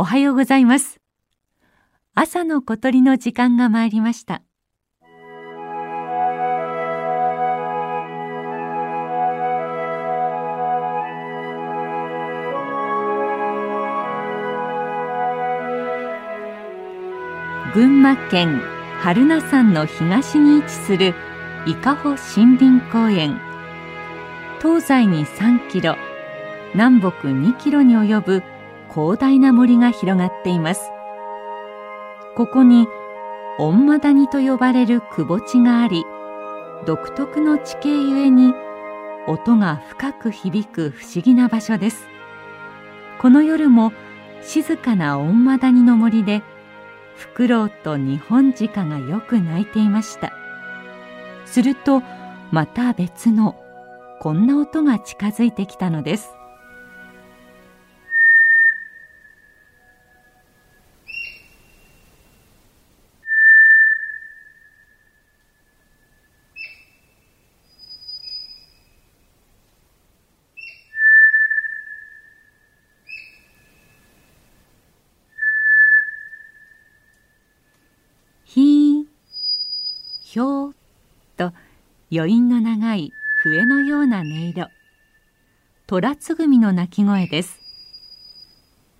おはようございます。朝の小鳥の時間が参りました。群馬県榛名山の東に位置する伊香保森林公園。東西に3キロ南北2キロに及ぶ広大な森が広がっています。ここに御間谷と呼ばれる窪地があり独特の地形ゆえに音が深く響く不思議な場所です。この夜も静かな御間谷の森でフクロウとニホンジカがよく鳴いていました。するとまた別のこんな音が近づいてきたのですひーひょーと余韻の長い笛のような音色。虎つぐみの鳴き声です。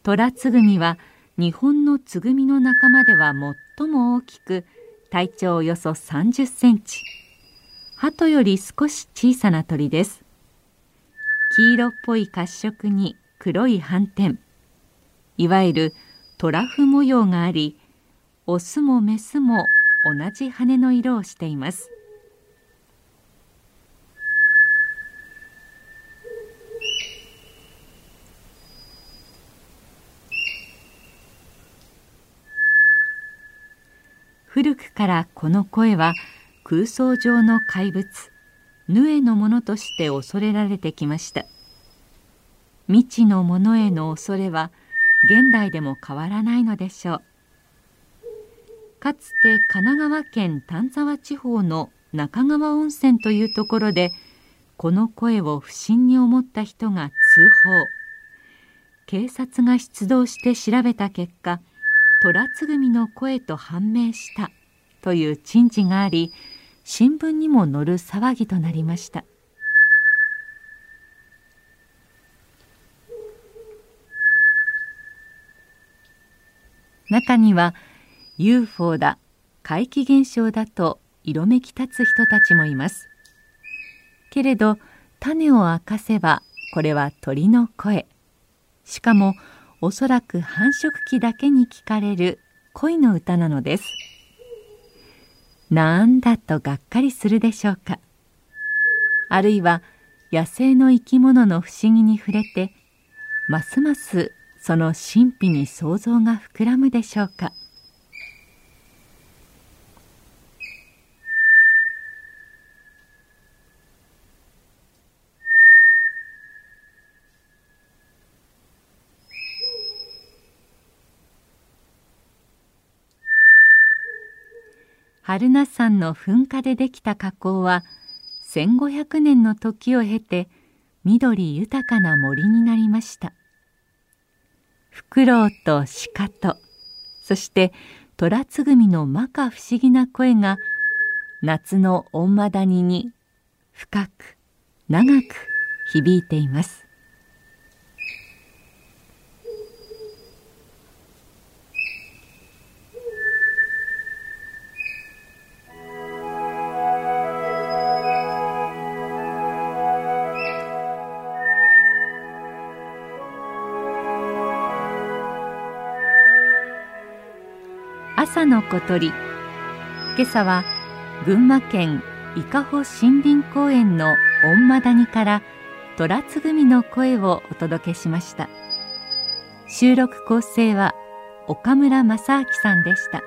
虎つぐみは日本のつぐみの仲間では最も大きく体長およそ30センチ。鳩より少し小さな鳥です。黄色っぽい褐色に黒い斑点。いわゆるトラフ模様がありオスもメスも同じ羽の色をしています。古くからこの声は空想上の怪物ヌエのものとして恐れられてきました。未知のものへの恐れは現代でも変わらないのでしょう。かつて神奈川県丹沢地方の中川温泉というところでこの声を不審に思った人が通報。警察が出動して調べた結果虎つぐみの声と判明したという珍事があり新聞にも載る騒ぎとなりました。中には UFO だ。怪奇現象だと色めき立つ人たちもいます。けれど種を明かせばこれは鳥の声。しかもおそらく繁殖期だけに聞かれる恋の歌なのです。なんだとがっかりするでしょうか。あるいは野生の生き物の不思議に触れてますますその神秘に想像が膨らむでしょうか。榛名山の噴火でできた火口は1500年の時を経て緑豊かな森になりました。フクロウと鹿とそして虎つぐみの摩訶不思議な声が夏の御間谷に深く長く響いています。朝の小鳥今朝は群馬県伊香保森林公園の御間谷から虎つぐみの声をお届けしました収録構成は岡村正明さんでした。